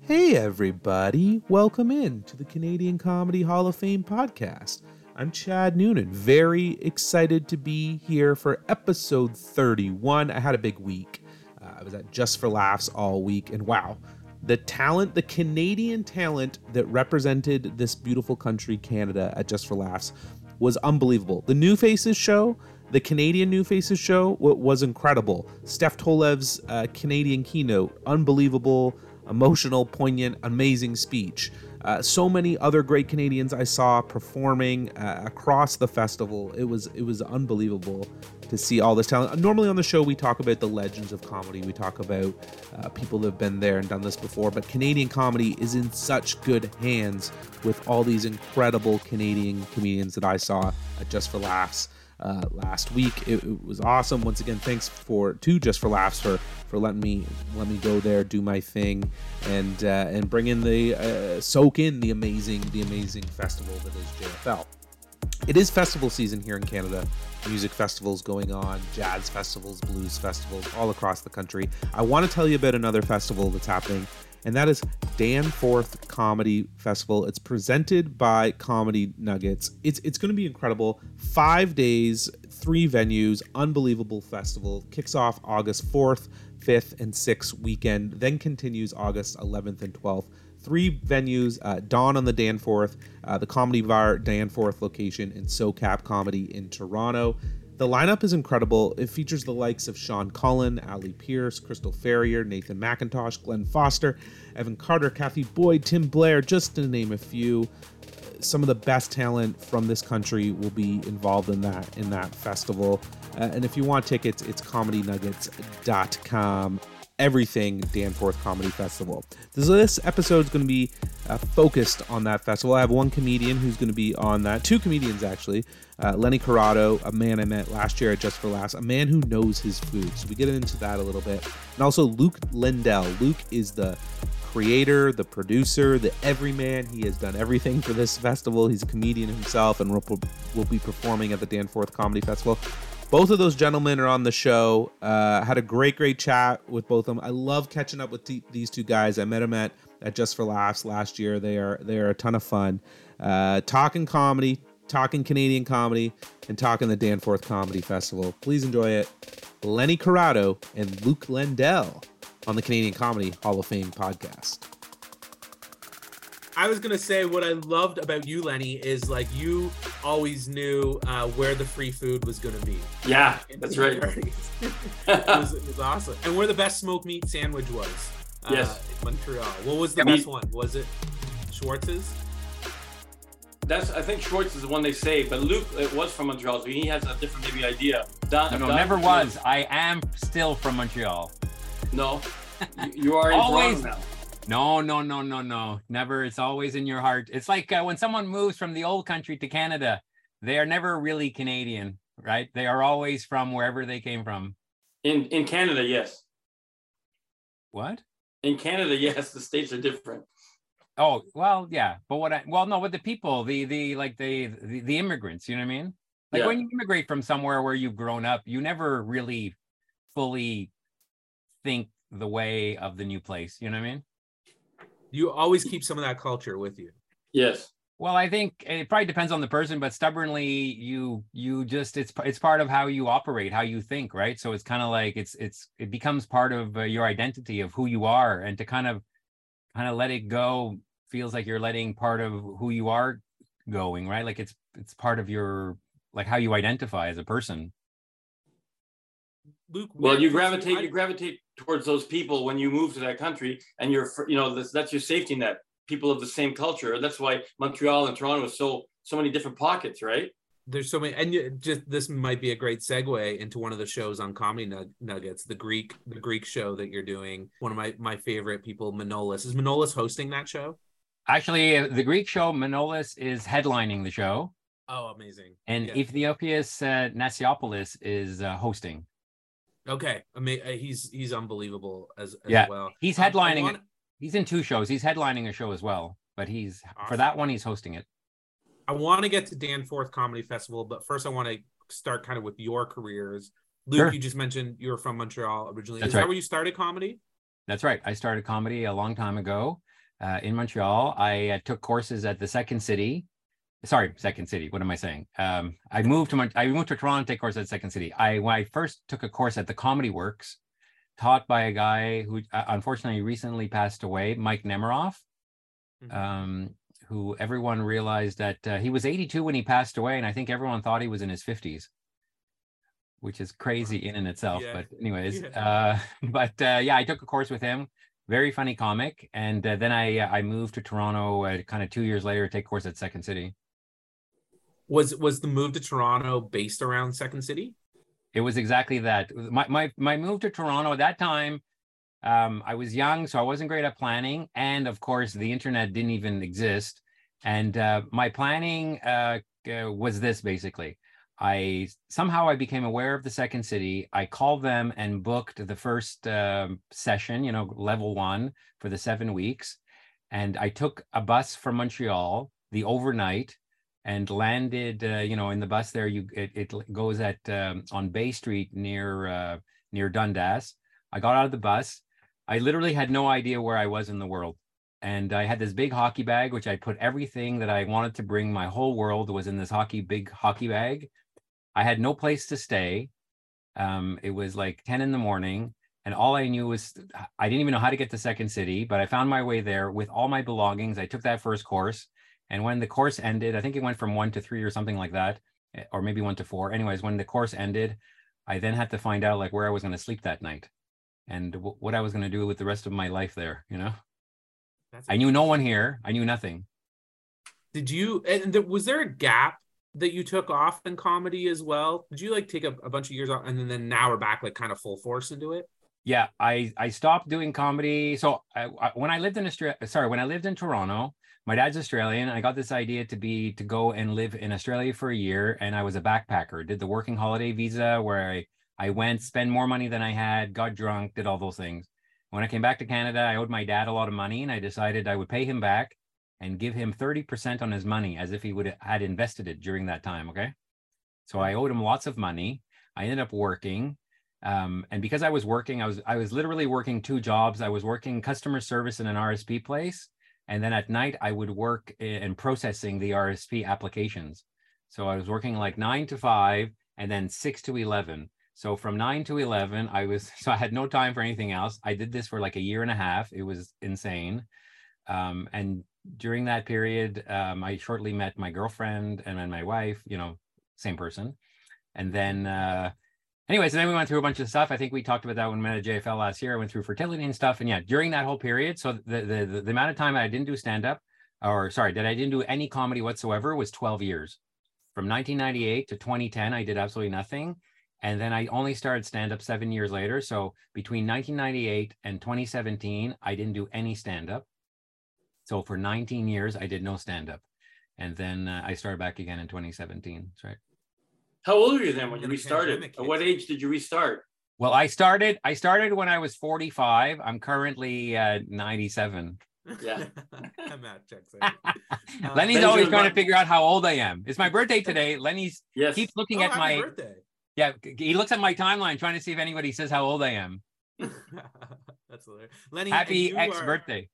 Hey, everybody. Welcome in to the Canadian Comedy Hall of Fame podcast. I'm Chad Noonan, very excited to be here for episode 31. I had a big week. Uh, I was at Just for Laughs all week, and wow, the talent, the Canadian talent that represented this beautiful country, Canada, at Just for Laughs was unbelievable. The New Faces show, the Canadian New Faces show, was incredible. Steph Tolev's uh, Canadian keynote, unbelievable emotional, poignant, amazing speech. Uh, so many other great Canadians I saw performing uh, across the festival. It was it was unbelievable to see all this talent. Normally on the show we talk about the legends of comedy. We talk about uh, people that have been there and done this before. But Canadian comedy is in such good hands with all these incredible Canadian comedians that I saw at Just for Laughs uh, last week. It, it, was awesome. Once again, thanks for to just for laughs for for letting me let me go there, do my thing, and uh, and bring in the uh, soak in the amazing the amazing festival that is JFL. It is festival season here in Canada. Music festivals going on, jazz festivals, blues festivals all across the country. I want to tell you about another festival that's happening and that is Danforth Comedy Festival. It's presented by Comedy Nuggets. It's it's going to be incredible. Five days, three venues, unbelievable festival. Kicks off August fourth, fifth, and sixth weekend. Then continues August eleventh and twelfth. Three venues: uh, Dawn on the Danforth, uh, the Comedy Bar Danforth location, and SoCap Comedy in Toronto. The lineup is incredible. It features the likes of Sean Cullen, Ali Pierce, Crystal Ferrier, Nathan MacIntosh, Glen Foster, Evan Carter, Kathy Boyd, Tim Blair, just to name a few. Some of the best talent from this country will be involved in that in that festival. Uh, and if you want tickets, it's comedynuggets.com everything Danforth Comedy Festival. This episode is going to be uh, focused on that festival. I have one comedian who's going to be on that, two comedians actually. Uh, Lenny Corrado, a man I met last year at Just for Laughs, a man who knows his food. So we get into that a little bit. And also Luke Lynndale. Luke is the creator, the producer, the everyman. He has done everything for this festival. He's a comedian himself and will, will be performing at the Danforth Comedy Festival. Both of those gentlemen are on the show. Uh, had a great, great chat with both of them. I love catching up with these two guys. I met them at, at Just for Laughs last year. They are they are a ton of fun. Uh, talking comedy, talking Canadian comedy, and talking the Danforth Comedy Festival. Please enjoy it. Lenny Corrado and Luke Lynndale on the Canadian Comedy Hall of Fame podcast. I was gonna say what I loved about you, Lenny, is like you always knew uh, where the free food was gonna be. Yeah, that's right. it, was, it, was, awesome, and where the best smoked meat sandwich was. Uh, yes, in Montreal. What was the best one? Was it Schwartz's? That's I think Schwartz is the one they say, but Luke it was from Montreal, so he has a different maybe idea. Don, no, no, never was. I am still from Montreal. No, you, you are in Always. Toronto now. No, no, no, no, no. Never. It's always in your heart. It's like uh, when someone moves from the old country to Canada, they are never really Canadian, right? They are always from wherever they came from. In in Canada, yes. What? In Canada, yes, the states are different. Oh, well, yeah. But what I well, no, with the people, the the like the the, the immigrants, you know what I mean? Like yeah. when you immigrate from somewhere where you've grown up, you never really fully think the way of the new place. You know what I mean? You always keep some of that culture with you. Yes. Well, I think it probably depends on the person, but stubbornly, you you just it's it's part of how you operate, how you think, right? So it's kind of like it's it's it becomes part of uh, your identity of who you are, and to kind of kind of let it go feels like you're letting part of who you are going, right? Like it's it's part of your like how you identify as a person. Luke, well, you gravitate you gravitate towards those people when you move to that country, and you're you know that's, that's your safety net. People of the same culture. That's why Montreal and Toronto is so so many different pockets, right? There's so many, and just this might be a great segue into one of the shows on Comedy Nuggets, the Greek the Greek show that you're doing. One of my my favorite people, Manolis. Is Manolis hosting that show? Actually, uh, the Greek show, Manolis is headlining the show. Oh, amazing! And yeah. Ethiopias uh, Nasiopoulos is uh, hosting. Okay, I mean, uh, he's he's unbelievable as, as yeah. well. He's headlining. Want... He's in two shows. He's headlining a show as well, but he's awesome. for that one he's hosting it. I want to get to Danforth Comedy Festival, but first I want to start kind of with your careers. Luke, sure. you just mentioned you were from Montreal originally. That's Is right. that where you started comedy? That's right. I started comedy a long time ago uh, in Montreal. I uh, took courses at the Second City. Sorry, Second City. What am I saying? Um, I moved to Mon- I moved to Toronto to take courses at Second City. I when I first took a course at the Comedy Works, taught by a guy who uh, unfortunately recently passed away, Mike Nemiroff, Mhm. um, who everyone realized that uh, he was 82 when he passed away, and I think everyone thought he was in his 50s, which is crazy in and itself. Yeah. But anyways, Yeah. uh, but uh, yeah, I took a course with him. Very funny comic, and uh, then I uh, I moved to Toronto uh, kind of two years later to take a course at Second City. Was was the move to Toronto based around Second City? It was exactly that. My my my move to Toronto at that time, um, I was young, so I wasn't great at planning, and of course, the internet didn't even exist. And uh, my planning uh, uh, was this basically. I somehow I became aware of the second city. I called them and booked the first um, session, you know, level one for the seven weeks, and I took a bus from Montreal the overnight and landed uh, you know in the bus there you it, it goes at um, on bay street near uh, near dundas. I got out of the bus. I literally had no idea where i was in the world. And i had this big hockey bag which i put everything that i wanted to bring my whole world was in this hockey big hockey bag. I had no place to stay. Um, it was like 10 in the morning and all i knew was i didn't even know how to get to second city but i found my way there with all my belongings. I took that first course and when the course ended, I think it went from one to three or something like that, eh, or maybe one to four. Anyways, when the course ended, I then had to find out like where I was going to sleep that night and w- what I was going to do with the rest of my life there. You know, That's I knew no one here. I knew nothing. Did you and th- was there a gap that you took off in comedy as well? Did you like take a, a bunch of years off and then, then now we're back like kind of full force into it? Yeah, I I stopped doing comedy. So I, I, when I lived in Australia, sorry, when I lived in Toronto, my dad's Australian. I got this idea to be to go and live in Australia for a year, and I was a backpacker. Did the working holiday visa where I I went, spend more money than I had, got drunk, did all those things. When I came back to Canada, I owed my dad a lot of money, and I decided I would pay him back and give him thirty percent on his money as if he would had invested it during that time. Okay, so I owed him lots of money. I ended up working um, and because I was working, I was I was literally working two jobs. I was working customer service in an RSP place, and then at night I would work in processing the RSP applications. So I was working like nine to five, and then six to eleven. So from nine to eleven, I was so I had no time for anything else. I did this for like a year and a half. It was insane. Um, and during that period, um, I shortly met my girlfriend and then my wife. You know, same person. And then. Uh, anyways, and then we went through a bunch of stuff. I think we talked about that when we met at JFL last year. I went through fertility and stuff. And yeah, during that whole period, so the the the, the amount of time I didn't do stand up, or sorry, that I didn't do any comedy whatsoever was 12 years. From 1998 to 2010, I did absolutely nothing. And then I only started stand up seven years later. So between 1998 and 2017, I didn't do any stand up. So for 19 years, I did no stand up. And then uh, I started back again in 2017. That's right. How old were you then when you restarted? At what age did you restart? Well, I started. I started when I was forty-five. I'm currently uh, ninety-seven. Yeah. Matt checks out. Lenny's Benjamin always trying to figure out how old I am. It's my birthday today. Lenny's Yes. keeps looking Oh, at happy my birthday. yeah. He looks at my timeline trying to see if anybody says how old I am. That's hilarious. Lenny, Happy you ex are- birthday.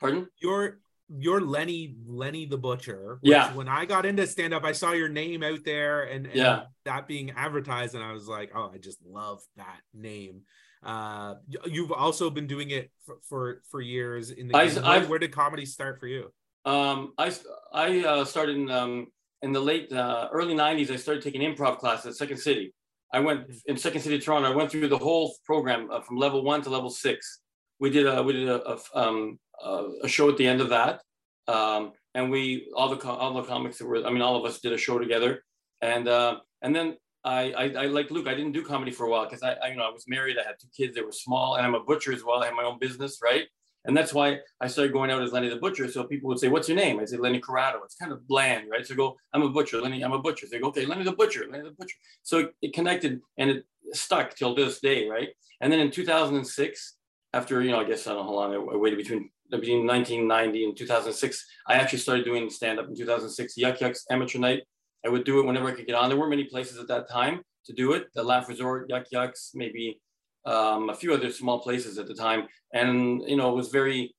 Pardon? You're you're Lenny Lenny the Butcher. which Yeah. When I got into stand up, I saw your name out there and, and Yeah. that being advertised, and I was like, oh, I just love that name. Uh, you've also been doing it for for, for years in the I- game. Where, did comedy start for you? Um, I I uh, started in um, in the late uh, early '90s. I started taking improv classes at Second City. I went in Second City, Toronto. I went through the whole program uh, from level one to level six. We did a we did a, a, um, a show at the end of that, um, and we all the all the comics that were. I mean, all of us did a show together, and uh, and then I, I I like Luke. I didn't do comedy for a while because I, I you know I was married. I had two kids. They were small, and I'm a butcher as well. I have my own business, right? And that's why I started going out as Lenny the Butcher. So people would say, What's your name? I say Lenny Corrado. It's kind of bland, right? So I go, I'm a butcher, Lenny, I'm a butcher. So they go, okay, Lenny the Butcher, Lenny the Butcher. So it, it connected and it stuck till this day, right? And then in 2006, after, you know, I guess I don't know how long I waited between between 1990 and 2006, I actually started doing stand up in 2006, Yuk Yuk's Amateur Night. I would do it whenever I could get on. There weren't many places at that time to do it. The Laugh Resort, Yuk Yuk's, maybe um, a few other small places at the time, and you know it was very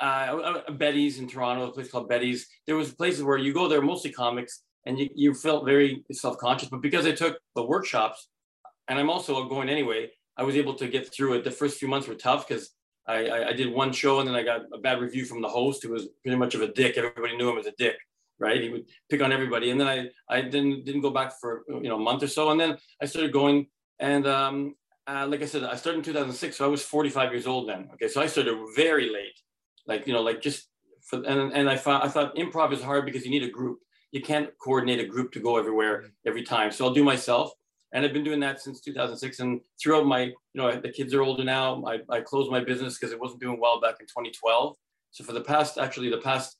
uh, Betty's in Toronto, a place called Betty's. There was places where you go there, mostly comics, and you, you felt very self-conscious. But because I took the workshops, and I'm also going anyway, I was able to get through it. The first few months were tough because I, I, I, did one show and then I got a bad review from the host who was pretty much of a dick. Everybody knew him as a dick, right? He would pick on everybody. And then I, I didn't, didn't go back for, you know, a month or so. And then I started going and um, uh, like I said, I started in 2006. So I was 45 years old then. Okay. So I started very late, like, you know, like just for, and, and I thought, I thought improv is hard because you need a group. You can't coordinate a group to go everywhere every time. So I'll do myself and I've been doing that since 2006. And throughout my, you know, the kids are older now. I, I closed my business because it wasn't doing well back in 2012. So for the past, actually, the past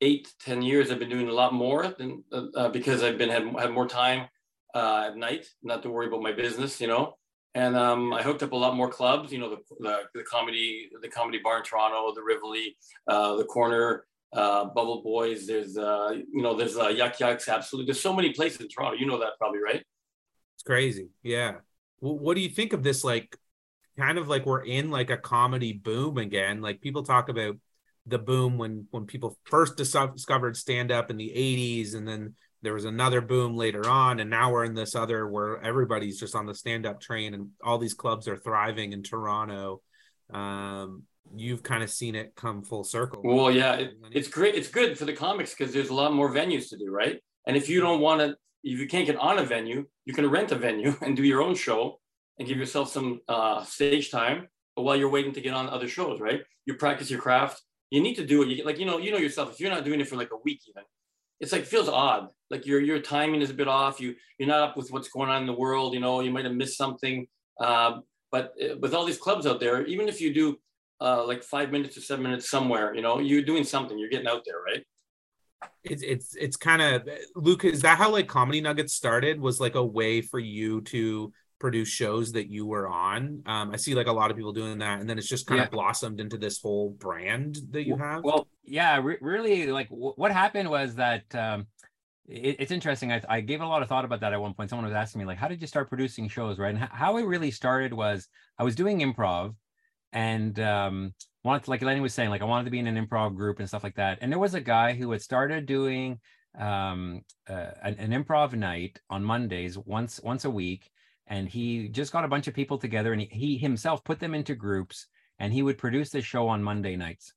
eight, 10 years, I've been doing a lot more than uh, uh because I've been had, had more time uh, at night, not to worry about my business, you know. And um, I hooked up a lot more clubs, you know, the, the, the comedy, the comedy bar in Toronto, the Rivoli, uh, the Corner, uh, Bubble Boys. There's, uh, you know, there's uh, Yuk Yuk's. Absolutely, there's so many places in Toronto. You know that probably, right? It's crazy. Yeah. Well, what do you think of this? Like, kind of like we're in like a comedy boom again. Like people talk about the boom when when people first discovered stand up in the 80s and then there was another boom later on and now we're in this other where everybody's just on the stand up train and all these clubs are thriving in Toronto um, you've kind of seen it come full circle well yeah it, it's great it's good for the comics because there's a lot more venues to do right and if you don't want to if you can't get on a venue, you can rent a venue and do your own show and give yourself some uh, stage time while you're waiting to get on other shows, right? You practice your craft. You need to do it. You, like you know, you know yourself. If you're not doing it for like a week, even, it's like feels odd. Like your your timing is a bit off. You you're not up with what's going on in the world. You know, you might have missed something. Uh, but with all these clubs out there, even if you do uh, like five minutes or seven minutes somewhere, you know, you're doing something. You're getting out there, right? It's it's it's kind of Luke. Is that how like Comedy Nuggets started? Was like a way for you to produce shows that you were on. Um, I see like a lot of people doing that, and then it's just kind yeah. of blossomed into this whole brand that you have. Well, yeah, re- really. Like w- what happened was that um, it, it's interesting. I, I gave a lot of thought about that at one point. Someone was asking me like, "How did you start producing shows?" Right, and h- how it really started was I was doing improv, and um, wanted to, like Lenny was saying, like I wanted to be in an improv group and stuff like that. And there was a guy who had started doing um, uh, an, an, improv night on Mondays once once a week, and he just got a bunch of people together and he, he himself put them into groups, and he would produce this show on Monday nights.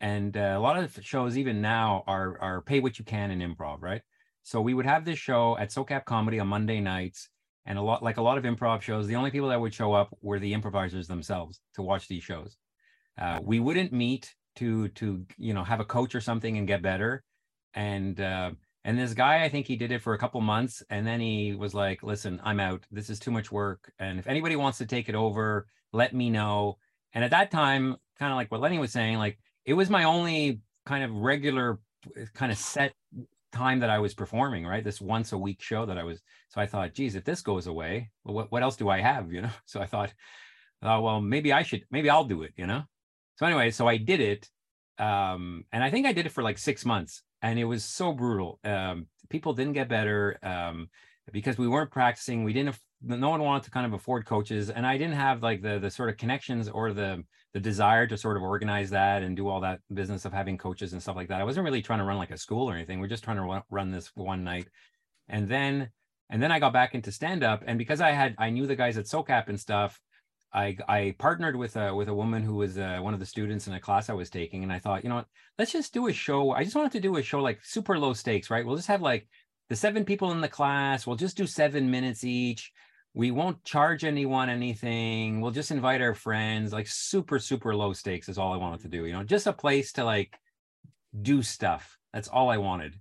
And uh, a lot of shows even now are are pay what you can in improv, right? So we would have this show at SoCap Comedy on Monday nights, and a lot like a lot of improv shows, the only people that would show up were the improvisers themselves to watch these shows. Uh, we wouldn't meet to to you know have a coach or something and get better. And uh, and this guy, I think he did it for a couple months, and then he was like, "Listen, I'm out. This is too much work. And if anybody wants to take it over, let me know." And at that time, kind of like what Lenny was saying, like it was my only kind of regular, kind of set time that I was performing, right? This once a week show that I was. So I thought, geez, if this goes away, what, what else do I have? You know? So I thought, oh, well, maybe I should, maybe I'll do it, you know? So anyway, so I did it. Um, and I think I did it for like six months and it was so brutal. Um, people didn't get better um, because we weren't practicing. We didn't, no one wanted to kind of afford coaches and I didn't have like the, the sort of connections or the, the desire to sort of organize that and do all that business of having coaches and stuff like that. I wasn't really trying to run like a school or anything. We're just trying to run this one night. And then, and then I got back into stand up and because I had, I knew the guys at SOCAP and stuff, I, I partnered with a with a woman who was uh, one of the students in a class I was taking, and I thought, you know what, let's just do a show. I just wanted to do a show like super low stakes, right? We'll just have like the seven people in the class. We'll just do seven minutes each. We won't charge anyone anything. We'll just invite our friends. Like super super low stakes is all I wanted to do. You know, just a place to like do stuff. That's all I wanted.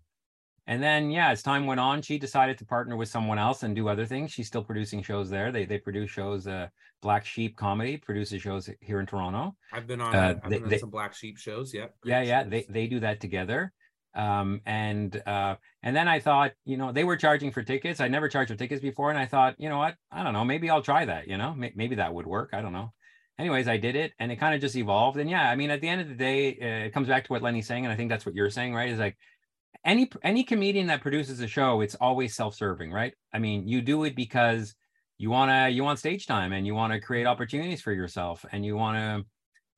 And then, yeah, as time went on, she decided to partner with someone else and do other things. She's still producing shows there. They they produce shows. Uh, Black Sheep Comedy produces shows here in Toronto. I've been on. Uh, I've they, been on they, some Black Sheep shows. Yep. Yeah, yeah. They they do that together. Um, and uh, and then I thought, you know, they were charging for tickets. I never charged for tickets before, and I thought, you know what? I don't know. Maybe I'll try that. You know, maybe that would work. I don't know. Anyways, I did it, and it kind of just evolved. And yeah, I mean, at the end of the day, uh, it comes back to what Lenny's saying, and I think that's what you're saying, right? Is like any any comedian that produces a show, it's always self-serving, right? I mean, you do it because you want to you want stage time and you want to create opportunities for yourself and you want to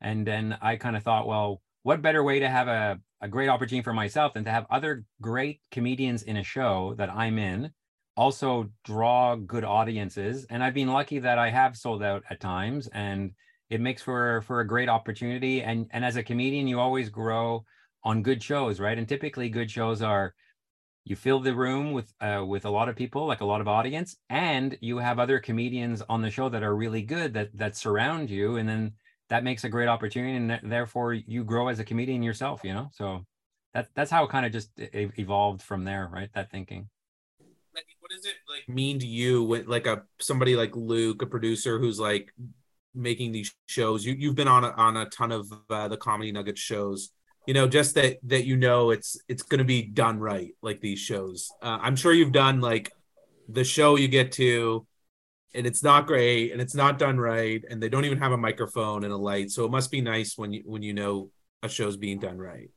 and then i kind of thought well what better way to have a, a great opportunity for myself than to have other great comedians in a show that i'm in also draw good audiences and i've been lucky that i have sold out at times and it makes for for a great opportunity and and as a comedian you always grow on good shows right? And typically good shows are you fill the room with uh, with a lot of people like a lot of audience and you have other comedians on the show that are really good that that surround you and then that makes a great opportunity and th- therefore you grow as a comedian yourself you know? So that that's how it kind of just evolved from there right? That thinking. What does it like mean to you when like a somebody like luke a producer who's like making these shows you, you've been on a, on a ton of uh, the comedy nuggets shows you know just that that you know it's it's going to be done right like these shows. Uh, i'm sure you've done like the show you get to and it's not great and it's not done right and they don't even have a microphone and a light so it must be nice when you when you know a show's being done right.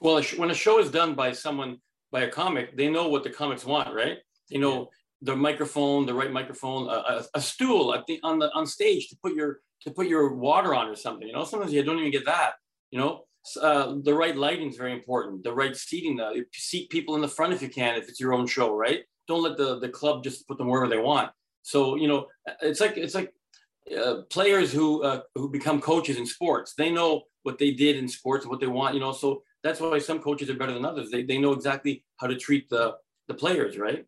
Well when a show is done by someone by a comic they know what the comics want right? You know the microphone the right microphone a, a, stool at the on the on stage to put your to put your water on or something. You know, sometimes you don't even get that. You know, uh, the right lighting is very important. The right seating, the seat people in the front if you can, if it's your own show, right? Don't let the the club just put them wherever they want. So you know, it's like it's like uh, players who uh, who become coaches in sports. They know what they did in sports and what they want. You know, so that's why some coaches are better than others. They they know exactly how to treat the the players, right?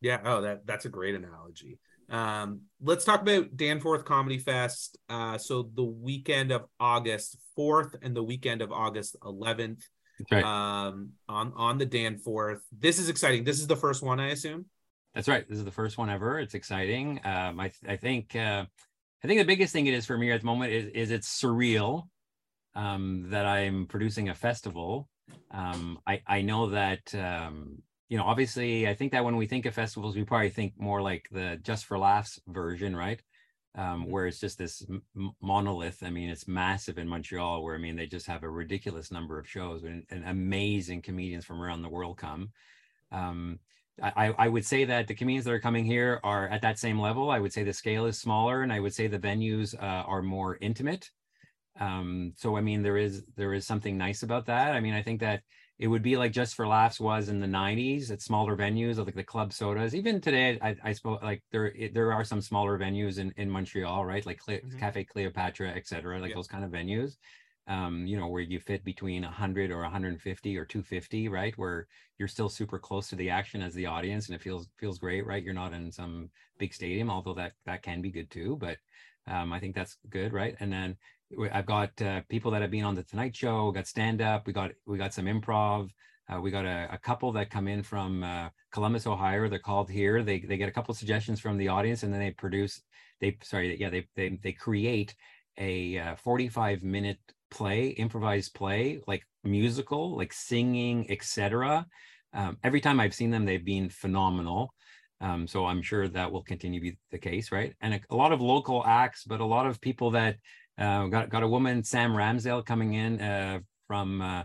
Yeah. Oh, that that's a great analogy. Um, let's talk about Danforth Comedy Fest. Uh, so the weekend of August 4th and the weekend of August 11th. Right. Um, on on the Danforth. This is exciting. This is the first one, I assume. That's right. This is the first one ever. It's exciting. Um, I I think uh, I think the biggest thing it is for me at the moment is is it's surreal um, that I'm producing a festival. Um, I I know that um, you know, obviously, I think that when we think of festivals, we probably think more like the Just for Laughs version, right? Um, where it's just this m- monolith. I mean, it's massive in Montreal, where I mean, they just have a ridiculous number of shows and, and amazing comedians from around the world come. Um, I, I would say that the comedians that are coming here are at that same level. I would say the scale is smaller, and I would say the venues uh, are more intimate. Um, so, I mean, there is there is something nice about that. I mean, I think that it would be like just for laughs was in the 90s at smaller venues like the club sodas even today i, I suppose like there there are some smaller venues in, in montreal right like Cle- mm-hmm. cafe cleopatra etc like yeah. those kind of venues um, you know where you fit between 100 or 150 or 250 right where you're still super close to the action as the audience and it feels feels great right you're not in some big stadium although that that can be good too but um, i think that's good right and then I've got uh, people that have been on the Tonight Show. Got stand up. We got we got some improv. Uh, we got a, a, couple that come in from uh, Columbus, Ohio. They're called here. They they get a couple suggestions from the audience, and then they produce. They sorry, yeah, they they they create a uh, 45 minute play, improvised play, like musical, like singing, etc. Um, every time I've seen them, they've been phenomenal. Um, so I'm sure that will continue to be the case, right? And a, a, lot of local acts, but a lot of people that uh, got got a woman, Sam Ramsdale, coming in uh, from uh,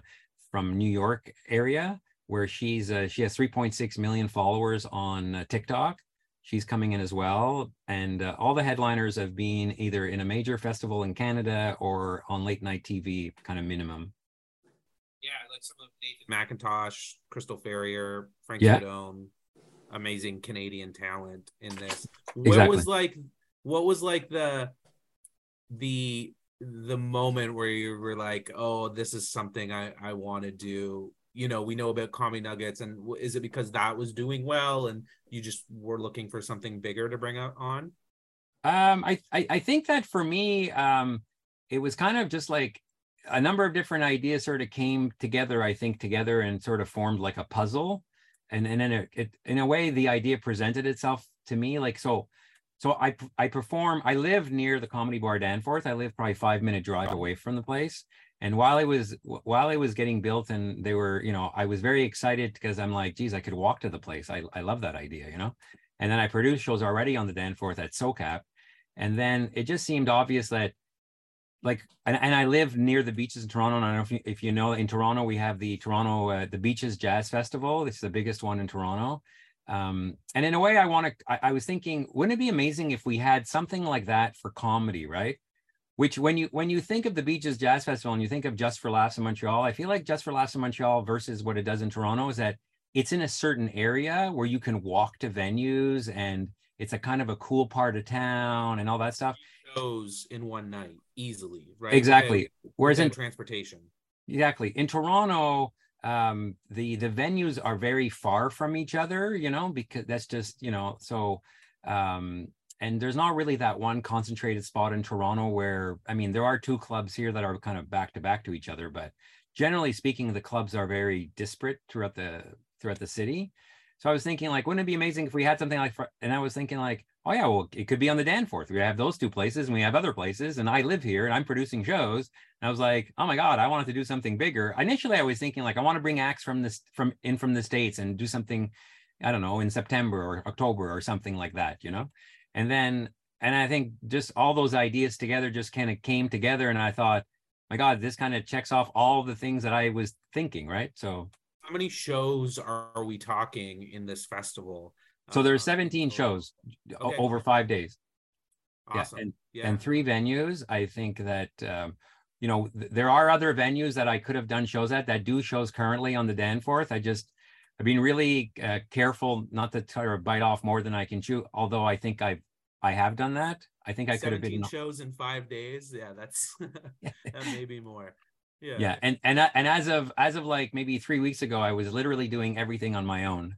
from New York area, where she's uh, she has 3.6 million followers on uh, TikTok. She's coming in as well, and uh, all the headliners have been either in a major festival in Canada or on late night TV, kind of minimum. Yeah, like some of Nathan MacIntosh, Crystal Ferrier, Frank yeah. amazing Canadian talent in this. What exactly. was like? What was like the the the moment where you were like, oh, this is something I I want to do. You know, we know about Comedy Nuggets, and is it because that was doing well, and you just were looking for something bigger to bring out on? Um, I, I I think that for me, um, it was kind of just like a number of different ideas sort of came together. I think together and sort of formed like a puzzle, and and then it, it in a way the idea presented itself to me like so so I I perform. I live near the Comedy Bar Danforth. I live probably five minute drive away from the place. And while it was while it was getting built, and they were, you know, I was very excited because I'm like, geez, I could walk to the place. I I love that idea, you know. And then I produced shows already on the Danforth at SoCap, and then it just seemed obvious that, like, and, and I live near the beaches in Toronto. And I don't know if you, if you know, in Toronto we have the Toronto uh, the Beaches Jazz Festival. It's the biggest one in Toronto Um, and in a way, I want to. I, I was thinking, wouldn't it be amazing if we had something like that for comedy, right? Which when you when you think of the Beaches Jazz Festival and you think of Just for Laughs in Montreal, I feel like Just for Laughs in Montreal versus what it does in Toronto is that it's in a certain area where you can walk to venues and it's a kind of a cool part of town and all that stuff. Shows in one night easily, right? Exactly. Without- Whereas in transportation. exactly in Toronto, um, the the venues are very far from each other, you know, because that's just you know so. Um, and there's not really that one concentrated spot in Toronto where I mean there are two clubs here that are kind of back to back to each other, but generally speaking, the clubs are very disparate throughout the throughout the city. So I was thinking, like, wouldn't it be amazing if we had something like? And I was thinking, like, oh yeah, well, it could be on the Danforth. We have those two places, and we have other places, and I live here, and I'm producing shows. And I was like, oh my god, I wanted to do something bigger. Initially, I was thinking, like, I want to bring acts from this from in from the states and do something, I don't know, in September or October or something like that, you know. And then, and I think just all those ideas together just kind of came together, and I thought, my god, this kind of checks off all the things that I was thinking, right? So. How many shows are we talking in this festival? So there are 17 shows Okay. over five days. Awesome. Yeah, and, Yeah. and three venues. I think that um, you know th- there are other venues that I could have done shows at that do shows currently on the Danforth. I just I've been really uh, careful not to try to bite off more than I can chew. Although I think I've I have done that. I think I could have 17 been shows in five days. Yeah, that's that may be more. Yeah. yeah. And and and as of as of like maybe three weeks ago, I was literally doing everything on my own.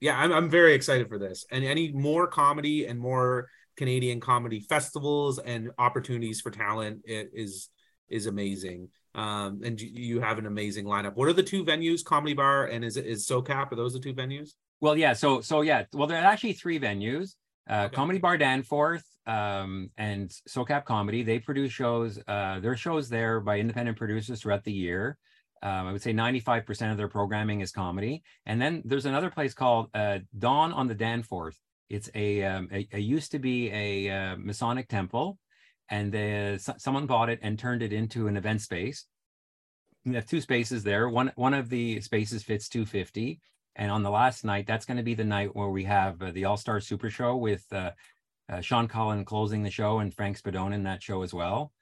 yeah I'm, I'm very excited for this and any more comedy and more canadian comedy festivals and opportunities for talent it is is amazing um and you, you have an amazing lineup what are the two venues comedy bar and is it is socap are those the two venues Well, yeah. So, so yeah. Well, there are actually three venues: uh, Okay. Comedy Bar Danforth um, and SoCap Comedy. They produce shows. Uh, their shows there by independent producers throughout the year. Um, I would say 95% of their programming is comedy. And then there's another place called uh, Dawn on the Danforth. It's a, um, a, a used to be a uh, Masonic temple, and the, so- someone bought it and turned it into an event space. We have two spaces there. One one of the spaces fits 250, and on the last night, that's going to be the night where we have uh, the All Star Super Show with uh, uh, Sean Cullen closing the show and Frank Spadone in that show as well.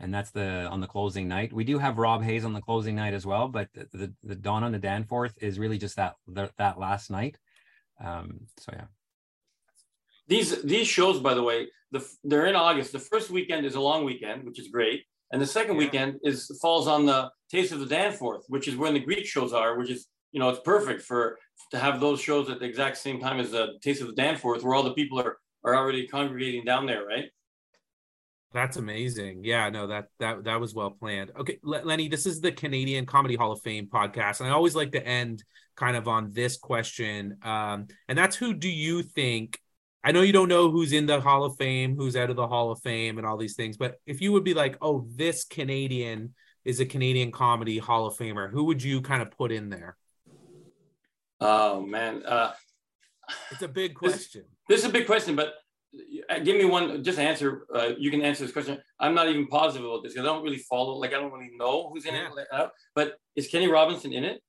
And that's the on the closing night. We do have Rob Haze on the closing night as well, but the the, the Dawn on the Danforth is really just that the, that last night. Um, so yeah. These these shows, by the way, the they're in August. The first weekend is a long weekend, which is great, and the second Yeah. weekend is falls on the Taste of the Danforth, which is when the Greek shows are, which is you know it's perfect for to have those shows at the exact same time as the Taste of the Danforth, where all the people are are already congregating down there, right? That's amazing. Yeah, no, that that that was well planned. Okay, Le- Lenny, this is the Canadian Comedy Hall of Fame podcast, and I always like to end kind of on this question, um, and that's who do you think? I know you don't know who's in the Hall of Fame, who's out of the Hall of Fame, and all these things, but if you would be like, oh, this Canadian is a Canadian Comedy Hall of Famer, who would you kind of put in there? Oh man, uh, It's a big question. this is a big question, but uh, give me one. Just answer. Uh, you can answer this question. I'm not even positive about this. 'cause I don't really follow. Like I don't really know who's in Yeah. it. uh, but is Kenny Robinson in it?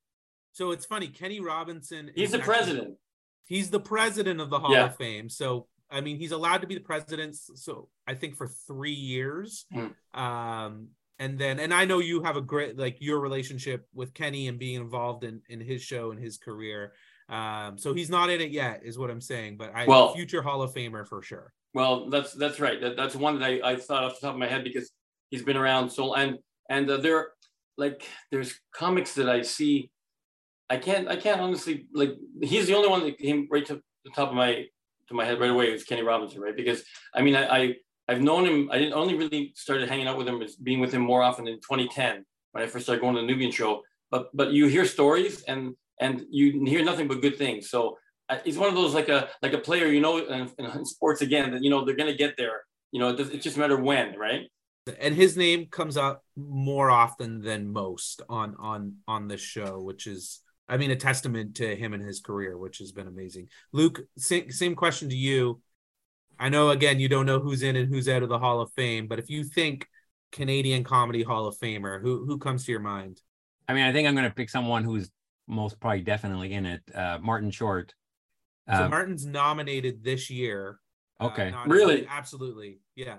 So it's funny. Kenny Robinson. He's is the actually- president. He's the president of the Hall Yeah. of Fame. So I mean, he's allowed to be the president. So I think for three years. Mm. Um, and then, and I know you have a great like your relationship with Kenny and being involved in in his show and his career. Um, so he's not in it yet, is what I'm saying. But I Well- future Hall of Famer for sure. Well, that's that's right. That, that's one that I, I thought off the top of my head because he's been around so and and uh, there like there's comics that I see. I can't I can't honestly like he's the only one that came right to the top of my to my head right away was Kenny Robinson, right? Because I mean I, I I've known him. I didn't only really started hanging out with him as being with him more often in 2010 when I first started going to the Nubian show. But but you hear stories and and you hear nothing but good things. So uh, he's one of those like a like a player you know in, in sports again that you know they're gonna get there. You know it, does, just matter when, right? And his name comes up more often than most on on on this show, which is I mean a testament to him and his career, which has been amazing. Luke, same, same question to you. I know again you don't know who's in and who's out of the Hall of Fame, but if you think Canadian Comedy Hall of Famer, who who comes to your mind? I mean, I think I'm going to pick someone who's most probably definitely in it. Uh, Martin Short. So Um, Martin's nominated this year. Uh, Okay. not- Really? Absolutely. Yeah.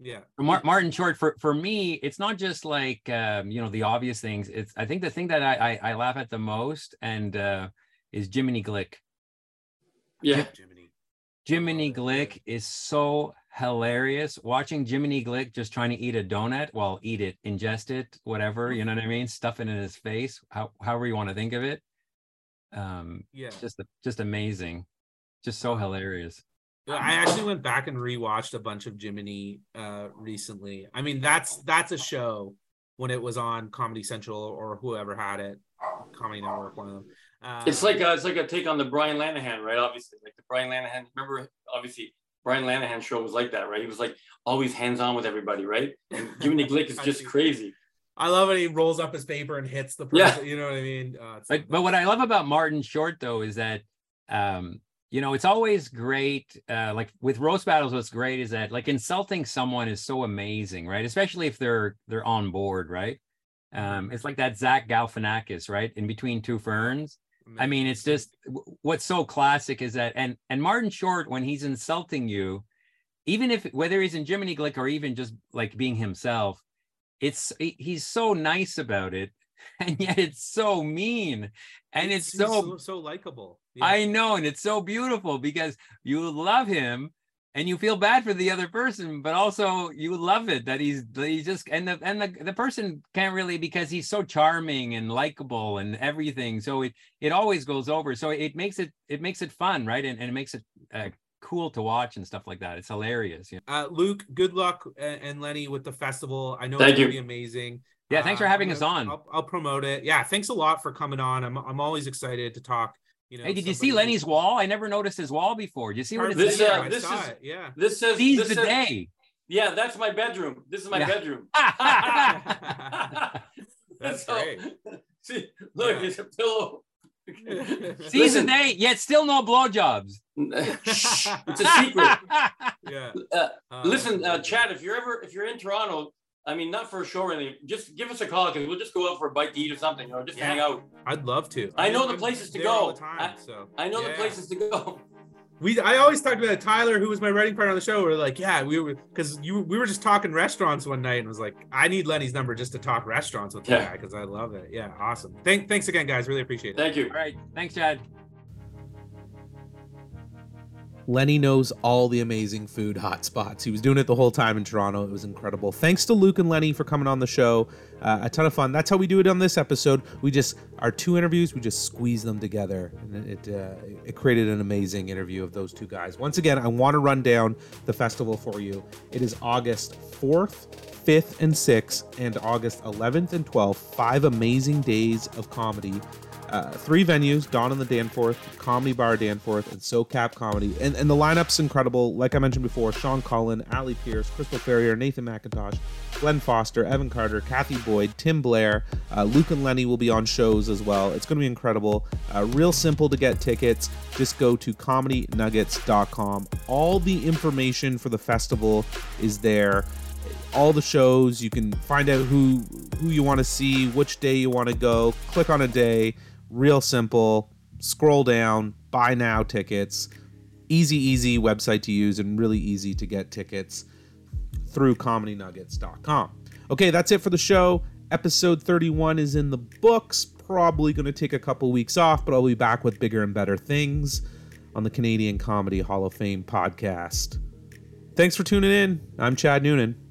Yeah. Mar- Martin Short for for me, it's not just like um, you know the obvious things. It's I think the thing that I I, I laugh at the most and uh, is Jiminy Glick. Yeah. Jiminy. Jiminy Glick is so hilarious. Watching Jiminy Glick just trying to eat a donut, well, eat it, ingest it, whatever, you know what I mean? Stuff it in his face, how, however you want to think of it. Um, Yeah. just just amazing, just so hilarious. Yeah, I actually went back and rewatched a bunch of Jiminy uh recently. I mean, that's that's a show when it was on Comedy Central or whoever had it, Comedy Network, one of them. Uh, It's like a, it's like a take on the Brian Linehan, right? Obviously, like the Brian Linehan. Remember, obviously, Brian Linehan show was like that, right? He was like always hands on with everybody, right? And Jiminy Glick is just crazy. I love it. He rolls up his paper and hits the person. Yeah. You know what I mean? Uh, it's But but what I love about Martin Short though is that um, you know, it's always great. Uh, like with roast battles, what's great is that like insulting someone is so amazing, right? Especially if they're they're on board, right? Um, it's like that Zach Galifianakis, right? In between two ferns. I mean, it's just what's so classic is that, and and Martin Short when he's insulting you, even if whether he's in Jiminy Glick or even just like being himself, it's he's so nice about it, and yet it's so mean, and it's, he's so so, so likable. Yeah. I know, and it's so beautiful because you love him and you feel bad for the other person, but also you love it that he's that he's just and the and the, the person can't really because he's so charming and likable and everything. So it it always goes over. So it makes it it makes it fun, right? And, and it makes it uh, cool to watch and stuff like that. It's hilarious. You know? Uh, Luke, good luck uh, and Lenny with the festival. I know Thank it's gonna you. be amazing. Yeah, thanks for Uh, having I'm us gonna- on. I'll, I'll promote it. Yeah, thanks a lot for coming on. I'm I'm always excited to talk. You know, Hey, did you see somebody- Lenny's wall? I never noticed his wall before. Did you see what it This, says? uh, I this is- it, yeah. This says Seize this the says- day. Yeah, that's my bedroom. This is my Yeah. bedroom. That's So, great. See, look, Yeah. it's a pillow. Season the Listen. day, yet still no blowjobs. Shh, it's a secret. Yeah. Uh, Uh, Listen, uh, Chad, if you're ever if you're in Toronto, I mean, not for a show or anything, just give us a call because we'll just go out for a bite to eat or something, or just Yeah. hang out. I'd love to. I know mean, the places to there all go. the time, I- so I know the places to go. We I always talked about Tyler, who was my writing partner on the show. We are like, yeah, we were because you we were just talking restaurants one night and was like, I need Lenny's number just to talk restaurants with the Yeah. guy because I love it. Yeah, awesome. Thank thanks again, guys. Really appreciate it. Thank you. All right. Thanks, Chad. Lenny knows all the amazing food hotspots. He was doing it the whole time in Toronto. It was incredible. Thanks to Luke and Lenny for coming on the show. Uh, a ton of fun. That's how we do it on this episode. We just our two interviews. We just squeeze them together, and it uh, it created an amazing interview of those two guys. Once again, I want to run down the festival for you. It is August fourth, 5th, and 6th, and August 11th and 12th. Five amazing days of comedy. Uh, three venues Dawn in the Danforth, Comedy Bar Danforth, and SoCap Comedy. And, and the lineup's incredible. Like I mentioned before, Sean Cullen, Ali Pierce, Crystal Ferrier, Nathan MacIntosh, Glen Foster, Evan Carter, Kathy Boyd, Tim Blair, uh, Luke and Lenny will be on shows as well. It's going to be incredible. Uh, real simple to get tickets. Just go to comedynuggets.com. All the information for the festival is there all the shows you can find out who who you want to see which day you want to go click on a day real simple. Scroll down. Buy now tickets. Easy easy website to use and really easy to get tickets through comedynuggets.com okay that's it for the show. Episode 31 is in the books. Probably going to take a couple weeks off but i'll be back with bigger and better things on the canadian comedy hall of fame podcast. Thanks for tuning in. I'm chad noonan